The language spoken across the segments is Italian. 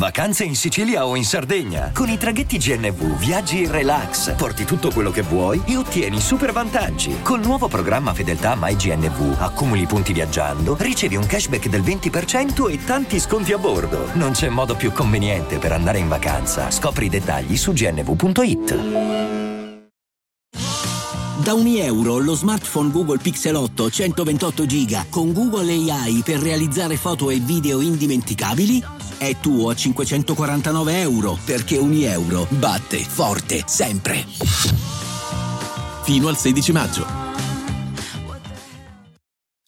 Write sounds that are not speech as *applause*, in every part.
Vacanze in Sicilia o in Sardegna. Con i traghetti GNV viaggi in relax, porti tutto quello che vuoi e ottieni super vantaggi. Col nuovo programma Fedeltà MyGNV accumuli punti viaggiando, ricevi un cashback del 20% e tanti sconti a bordo. Non c'è modo più conveniente per andare in vacanza. Scopri i dettagli su gnv.it. Da ogni euro lo smartphone Google Pixel 8 128 GB con Google AI per realizzare foto e video indimenticabili è tuo a 549 euro perché ogni euro batte forte sempre. Fino al 16 maggio.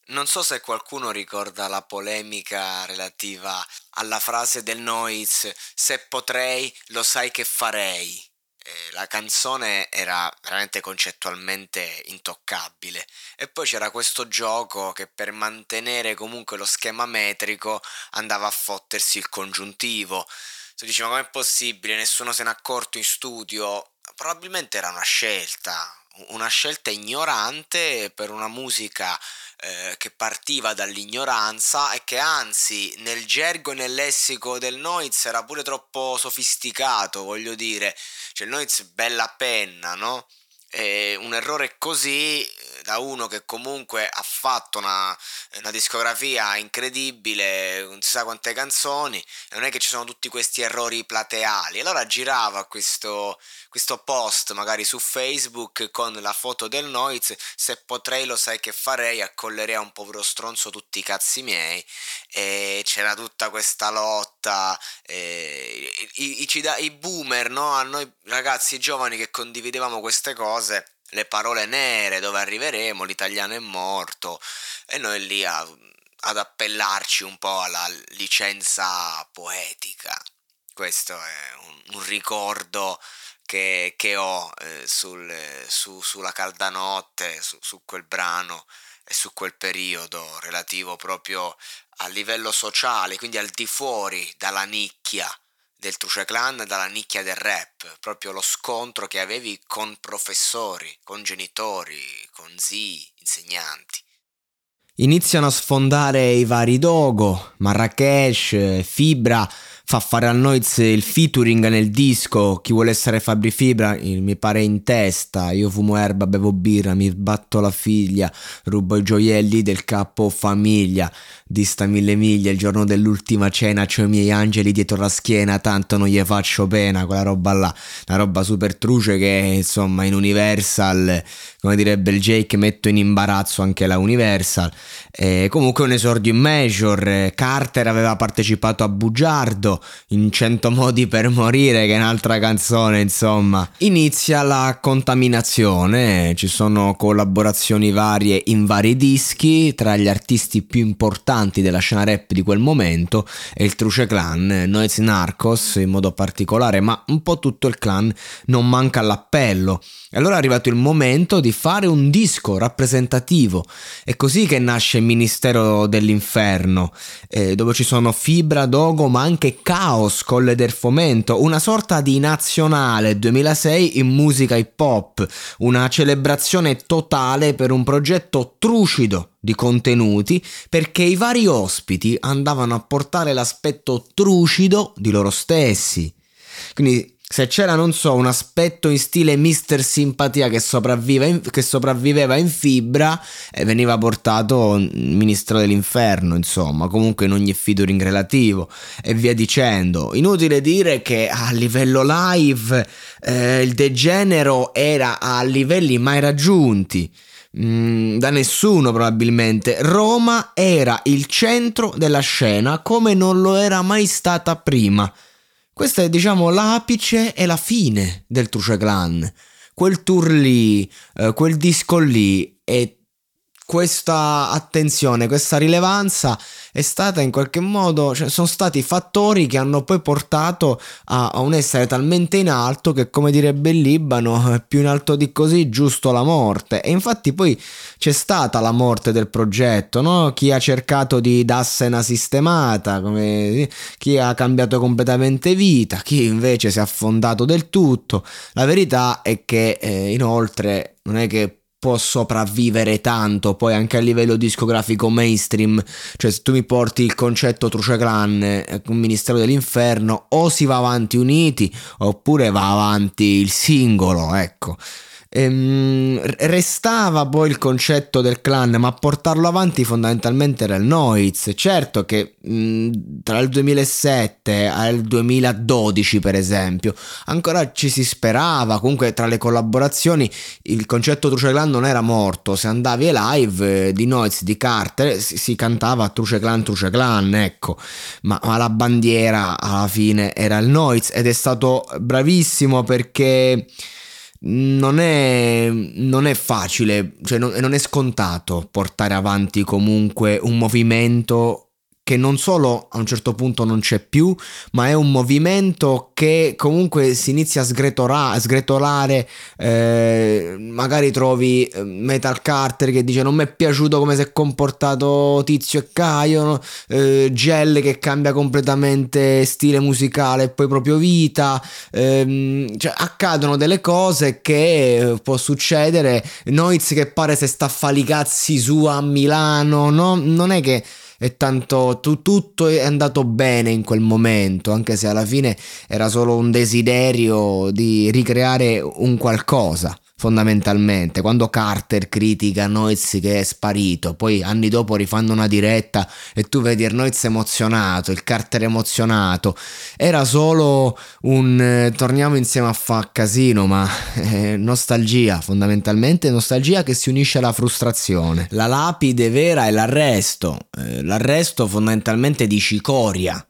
Non so se qualcuno ricorda la polemica relativa alla frase del Noiz se potrei lo sai che farei eh, la canzone era veramente concettualmente intoccabile. E poi c'era questo gioco che per mantenere comunque lo schema metrico andava a fottersi il congiuntivo. Si diceva com'è possibile, nessuno se n'è accorto in studio, probabilmente era una scelta, una scelta ignorante per una musica eh, che partiva dall'ignoranza e che anzi nel gergo e nel lessico del Noiz era pure troppo sofisticato, voglio dire, cioè il Noiz bella penna, no? E un errore così eh, da uno che comunque ha fatto una, una, discografia incredibile, non si sa quante canzoni, non è che ci sono tutti questi errori plateali. Allora girava questo, questo post magari su Facebook con la foto del Noiz, se potrei lo sai che farei, accollerei a un povero stronzo tutti i cazzi miei e c'era tutta questa lotta, i, i, i, i boomer, no? a noi ragazzi giovani che condividevamo queste cose le parole nere, dove arriveremo, l'italiano è morto, e noi lì a, ad appellarci un po' alla licenza poetica. Questo è un, un ricordo che, che ho eh, sul, su, sulla calda notte, su, su quel brano e su quel periodo relativo proprio a livello sociale, quindi al di fuori dalla nicchia del Truce Clan, dalla nicchia del rap, proprio lo scontro che avevi con professori, con genitori, con zii, insegnanti. Iniziano a sfondare i vari Dogo, Marrakesh, Fibra, fa fare a Noiz il featuring nel disco Chi vuole essere Fabri Fibra mi pare in testa. Io fumo erba, bevo birra, mi batto la figlia Rubo i gioielli del capo famiglia. Dista mille miglia, il giorno dell'ultima cena C'ho i miei angeli dietro la schiena Tanto non gli faccio pena Quella roba là, una roba super truce che insomma in Universal Come direbbe il Jake metto in imbarazzo anche la Universal. E Comunque un esordio in major Carter aveva partecipato a Bugiardo in Cento modi per morire, che è un'altra canzone, insomma. Inizia la contaminazione, ci sono collaborazioni varie in vari dischi, tra gli artisti più importanti della scena rap di quel momento è il Truce Clan, Noise Narcos in modo particolare, ma un po' tutto il clan non manca all'appello. E allora è arrivato il momento di fare un disco rappresentativo. È così che nasce il Ministero dell'Inferno, eh, dove ci sono Fibra, Dogo, ma anche Caos, Colle del Fomento, una sorta di nazionale 2006 in musica hip hop, una celebrazione totale per un progetto trucido di contenuti perché i vari ospiti andavano a portare l'aspetto trucido di loro stessi. Quindi se c'era, non so, un aspetto in stile Mister Simpatia che, in, che sopravviveva in fibra, eh, veniva portato Ministro dell'Inferno, insomma, comunque in ogni featuring relativo e via dicendo. Inutile dire che a livello live eh, il degenero era a livelli mai raggiunti. Mm, da nessuno probabilmente. Roma era il centro della scena come non lo era mai stata prima. Questo è diciamo l'apice e la fine del Truce Clan. Quel tour lì, eh, quel disco lì e questa attenzione, questa rilevanza è stata in qualche modo, cioè sono stati fattori che hanno poi portato a, a, un essere talmente in alto che come direbbe il Libano, *laughs* più in alto di così, giusto la morte. E infatti poi c'è stata la morte del progetto, no? Chi ha cercato di darsene sistemata, come, chi ha cambiato completamente vita, chi invece si è affondato del tutto. La verità è che eh, inoltre non è che può sopravvivere tanto poi anche a livello discografico mainstream cioè se tu mi porti il concetto Truce Clan eh, un ministero dell'inferno o si va avanti uniti oppure va avanti il singolo ecco Ehm, restava poi il concetto del clan, ma portarlo avanti fondamentalmente era il Noiz. Certo che mh, tra il 2007 e il 2012, per esempio, ancora ci si sperava. Comunque, tra le collaborazioni, il concetto Truce Clan non era morto. Se andavi ai live eh, di Noiz, di Carter, si, si, cantava Truce Clan, Truce Clan, ecco. Ma, ma la bandiera alla fine era il Noiz ed è stato bravissimo perché non è, non è facile, cioè non, non è scontato portare avanti comunque un movimento che non solo a un certo punto non c'è più, ma è un movimento che comunque si inizia a, sgretola- sgretolare, eh, magari trovi eh, Metal Carter che dice non mi è piaciuto come si è comportato Tizio e Caio, eh, Gel che cambia completamente stile musicale e poi proprio vita, ehm, cioè accadono delle cose che può succedere, Noiz che pare se sta a fare i cazzi su a Milano, no? non è che e tanto tu, tutto è andato bene in quel momento, anche se alla fine era solo un desiderio di ricreare un qualcosa fondamentalmente. Quando Carter critica Noiz che è sparito, poi anni dopo rifanno una diretta e tu vedi il Noiz emozionato, il Carter emozionato, era solo un eh, torniamo insieme a fa casino, ma *laughs* eh, nostalgia, fondamentalmente nostalgia che si unisce alla frustrazione. La lapide vera è l'arresto, eh, l'arresto fondamentalmente di cicoria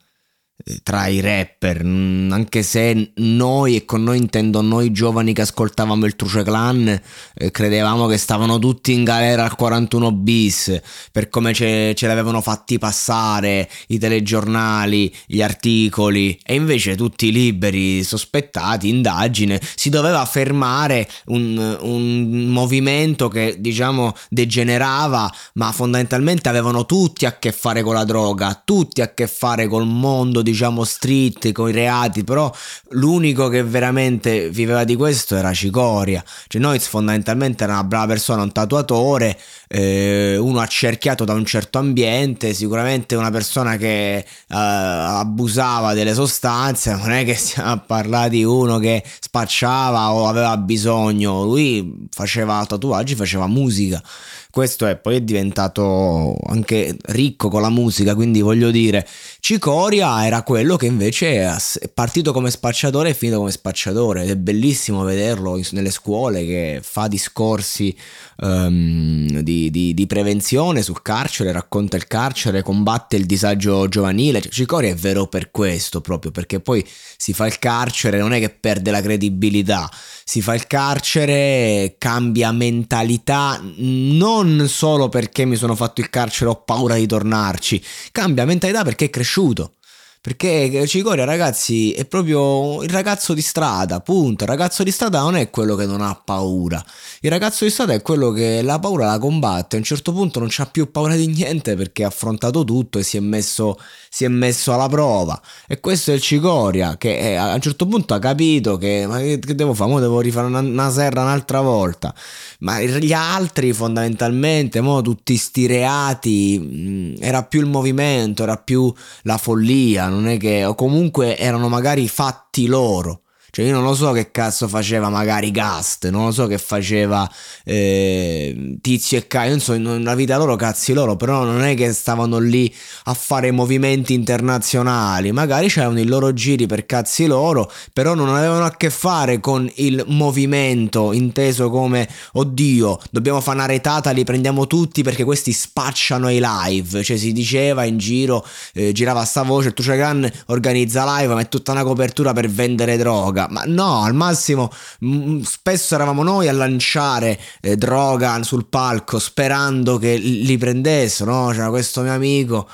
tra i rapper, anche se noi, e con noi intendo noi giovani che ascoltavamo il Truce Clan, eh, credevamo che stavano tutti in galera al 41 bis, per come ce, ce l'avevano fatti passare i telegiornali, gli articoli, e invece tutti liberi, sospettati, indagine, si doveva fermare un, un movimento che diciamo degenerava, ma fondamentalmente avevano tutti a che fare con la droga, tutti a che fare col mondo diciamo street con i reati però l'unico che veramente viveva di questo era Cicoria. Cioè Noiz fondamentalmente era una brava persona un tatuatore eh, uno accerchiato da un certo ambiente sicuramente una persona che eh, abusava delle sostanze non è che stiamo a parlare di uno che spacciava o aveva bisogno. Lui faceva tatuaggi faceva musica questo è poi è diventato anche ricco con la musica, quindi voglio dire, Cicoria era quello che invece è partito come spacciatore e finito come spacciatore ed è bellissimo vederlo nelle scuole che fa discorsi um, di, di, di, prevenzione sul carcere, racconta il carcere, combatte il disagio giovanile. Cioè, Cicoria è vero per questo proprio, perché poi si fa il carcere, non è che perde la credibilità, si fa il carcere, cambia mentalità, non solo perché mi sono fatto il carcere ho paura di tornarci, cambia mentalità perché è cresciuto. Perché Cicoria, ragazzi, è proprio il ragazzo di strada, punto. Il ragazzo di strada non è quello che non ha paura. Il ragazzo di strada è quello che la paura la combatte. A un certo punto non c'ha più paura di niente perché ha affrontato tutto e si è messo, si è messo alla prova. E questo è il Cicoria, che è, a un certo punto ha capito che, ma che, che devo fare? Mo devo rifare una, una serra un'altra volta. Ma gli altri, fondamentalmente, mo tutti sti reati, mh, era più il movimento, era più la follia non è che, o comunque erano magari fatti loro. Cioè io non lo so che cazzo faceva magari Gast, non lo so che faceva eh, Tizio e Caio, insomma nella vita loro cazzi loro, però non è che stavano lì a fare movimenti internazionali, magari c'erano i loro giri per cazzi loro, però non avevano a che fare con il movimento inteso come oddio, dobbiamo fare una retata, li prendiamo tutti perché questi spacciano i live, cioè si diceva in giro, eh, girava sta voce, tu Gun organizza live, ma è tutta una copertura per vendere droga droga, ma no, al massimo mh, mm, spesso eravamo noi a lanciare eh, droga sul palco sperando che li prendessero, no? C'era questo mio amico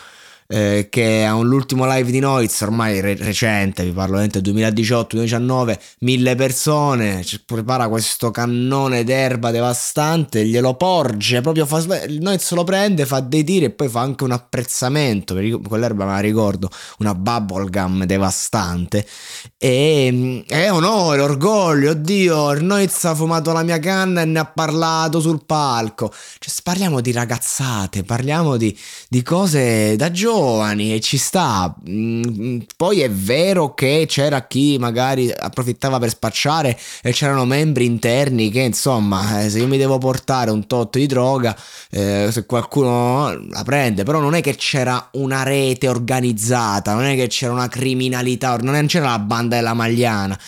eh, che ha l'ultimo live di Noiz, ormai re- recente, vi parlo del 2018-2019, mille persone, prepara questo cannone d'erba devastante, glielo porge, proprio fa, Noiz lo prende, fa dei tiri e poi fa anche un apprezzamento, quell'erba me la ricordo, una bubblegum devastante, e mm, è onore, orgoglio, oddio, Noiz ha fumato la mia canna e ne ha parlato sul palco, cioè parliamo di ragazzate, parliamo di, di cose da giovani, giovani e ci sta. Mm, poi è vero che c'era chi magari approfittava per spacciare e c'erano membri interni che insomma eh, se io mi devo portare un tot di droga eh, se qualcuno la prende. Però non è che c'era una rete organizzata non è che c'era una criminalità non c'era la banda della Magliana.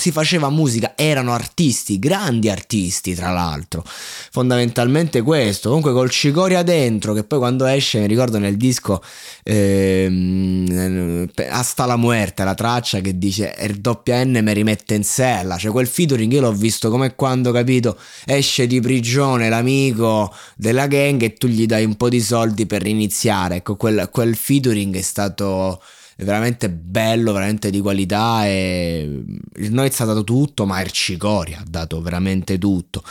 Si faceva musica erano artisti grandi artisti tra l'altro. Fondamentalmente questo. Comunque col cicoria dentro che poi quando esce mi ricordo nel disco ehm, Hasta la muerte, la traccia che dice il WN mi rimette in sella, cioè quel featuring io l'ho visto come quando, capito, esce di prigione l'amico della gang e tu gli dai un po' di soldi per iniziare, ecco quel, quel featuring è stato veramente bello, veramente di qualità e il Noiz ha dato tutto, ma Ercicoria ha dato veramente tutto.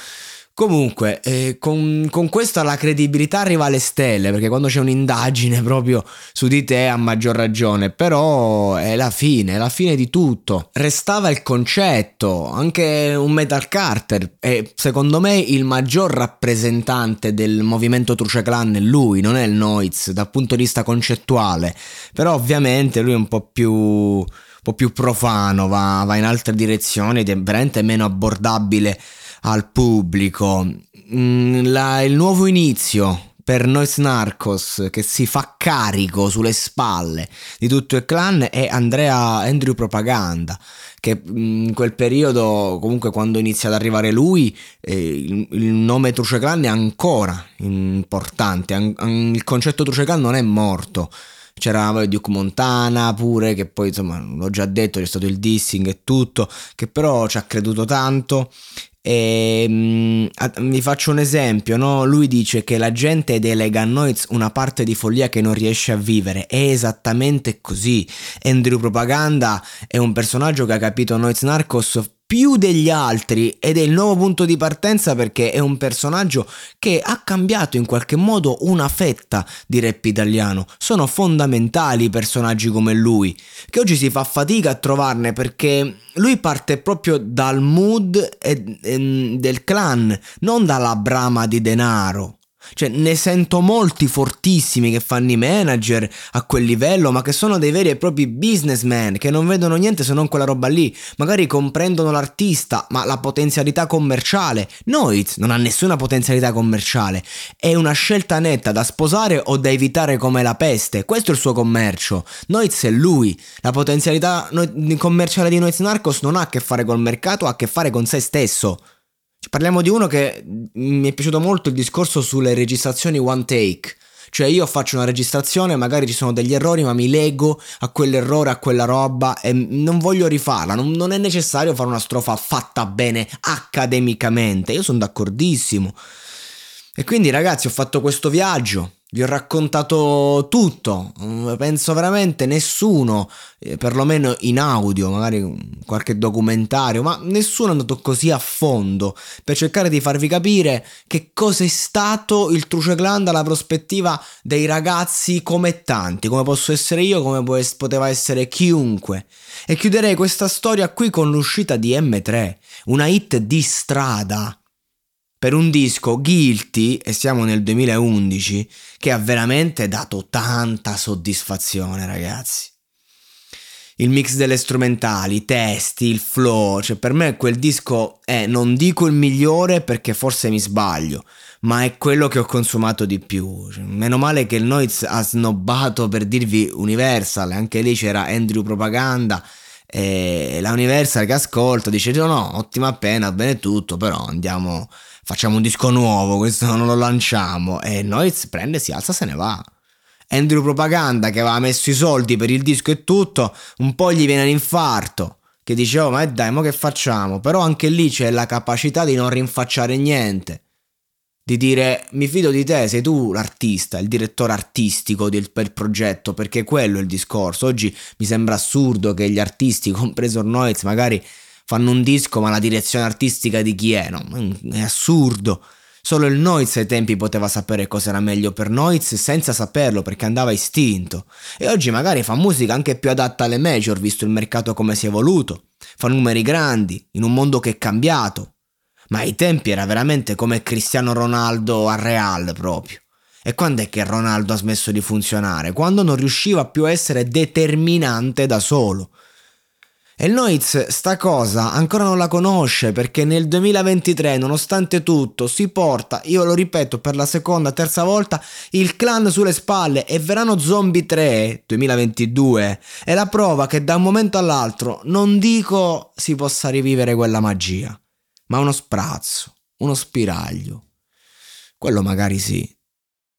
Comunque, eh, con, con questa la credibilità arriva alle stelle, perché quando c'è un'indagine *laughs* proprio su di te ha maggior ragione, però è la fine, è la fine di tutto. Restava il concetto, anche un Metal Carter è secondo me il maggior rappresentante del movimento Truce Clan è lui, non è il Noiz dal punto di vista concettuale, però ovviamente lui è un po' più un po' più profano, va, va in altre direzioni ed è veramente meno abbordabile al pubblico. Mm, la, il nuovo inizio per Nois Narcos che si fa carico sulle spalle di tutto il clan è Andrea Andrew Propaganda che mm, in quel periodo comunque quando inizia ad arrivare lui eh, il, il, nome Truce Clan è ancora importante an, il concetto Truce Clan non è morto c'era Duke Montana pure che poi insomma l'ho già detto c'è stato il dissing e tutto che però ci ha creduto tanto e, um, vi faccio un esempio, no? lui dice che la gente delega a Noiz una parte di follia che non riesce a vivere, è esattamente così. Andrew Propaganda è un personaggio che ha capito Noiz Narcos più degli altri ed è il nuovo punto di partenza perché è un personaggio che ha cambiato in qualche modo una fetta di rap italiano. Sono fondamentali personaggi come lui, che oggi si fa fatica a trovarne perché lui parte proprio dal mood e, e, del clan, non dalla brama di denaro. Cioè, ne sento molti fortissimi che fanno i manager a quel livello, ma che sono dei veri e propri businessmen, che non vedono niente se non quella roba lì. Magari comprendono l'artista, ma la potenzialità commerciale. Noiz non ha nessuna potenzialità commerciale. È una scelta netta da sposare o da evitare come la peste. Questo è il suo commercio. Noiz è lui. La potenzialità commerciale di Noiz Narcos non ha a che fare col mercato, ha a che fare con se stesso. Parliamo di uno che mi è piaciuto molto il discorso sulle registrazioni one take. Cioè io faccio una registrazione, magari ci sono degli errori, ma mi leggo a quell'errore, a quella roba e non voglio rifarla. Non, non è necessario fare una strofa fatta bene accademicamente. Io sono d'accordissimo. E quindi ragazzi ho fatto questo viaggio vi ho raccontato tutto, mm, penso veramente nessuno, eh, perlomeno in audio, magari qualche documentario, ma nessuno è andato così a fondo per cercare di farvi capire che cosa è stato il Truce Clan dalla prospettiva dei ragazzi come tanti, come posso essere io, come poteva essere chiunque. E chiuderei questa storia qui con l'uscita di M3, una hit di strada per un disco Guilty, e siamo nel 2011, che ha veramente dato tanta soddisfazione, ragazzi. Il mix delle strumentali, i testi, il flow, cioè per me quel disco è, non dico il migliore perché forse mi sbaglio, ma è quello che ho consumato di più. Cioè, meno male che il Noiz ha snobbato per dirvi Universal, anche lì c'era Andrew Propaganda e la Universal che ascolta dice no, no, ottima pena, bene tutto, però andiamo facciamo un disco nuovo, questo non lo lanciamo. E Noiz prende, si alza, se ne va. Andrew Propaganda che aveva messo i soldi per il disco e tutto, un po' gli viene l'infarto. che dice oh ma dai, ma che facciamo? Però anche lì c'è la capacità di non rinfacciare niente di dire mi fido di te, sei tu l'artista, il direttore artistico del, del progetto, perché quello è il discorso. Oggi mi sembra assurdo che gli artisti, *laughs* compreso Noiz, magari fanno un disco, ma la direzione artistica di chi è? No, è assurdo. Solo il Noiz ai tempi poteva sapere cosa era meglio per Noiz senza saperlo perché andava istinto. E oggi magari fa musica anche più adatta alle major visto il mercato come si è evoluto. Fa numeri grandi, in un mondo che è cambiato ma ai tempi era veramente come Cristiano Ronaldo a Real proprio. E quando è che Ronaldo ha smesso di funzionare? Quando non riusciva più a essere determinante da solo. E il Noiz sta cosa ancora non la conosce perché nel 2023, nonostante tutto, si porta, io lo ripeto per la seconda, terza volta, il clan sulle spalle e Verano Zombie 3 2022 è la prova che da un momento all'altro non dico si possa rivivere quella magia ma uno sprazzo, uno spiraglio. Quello magari sì.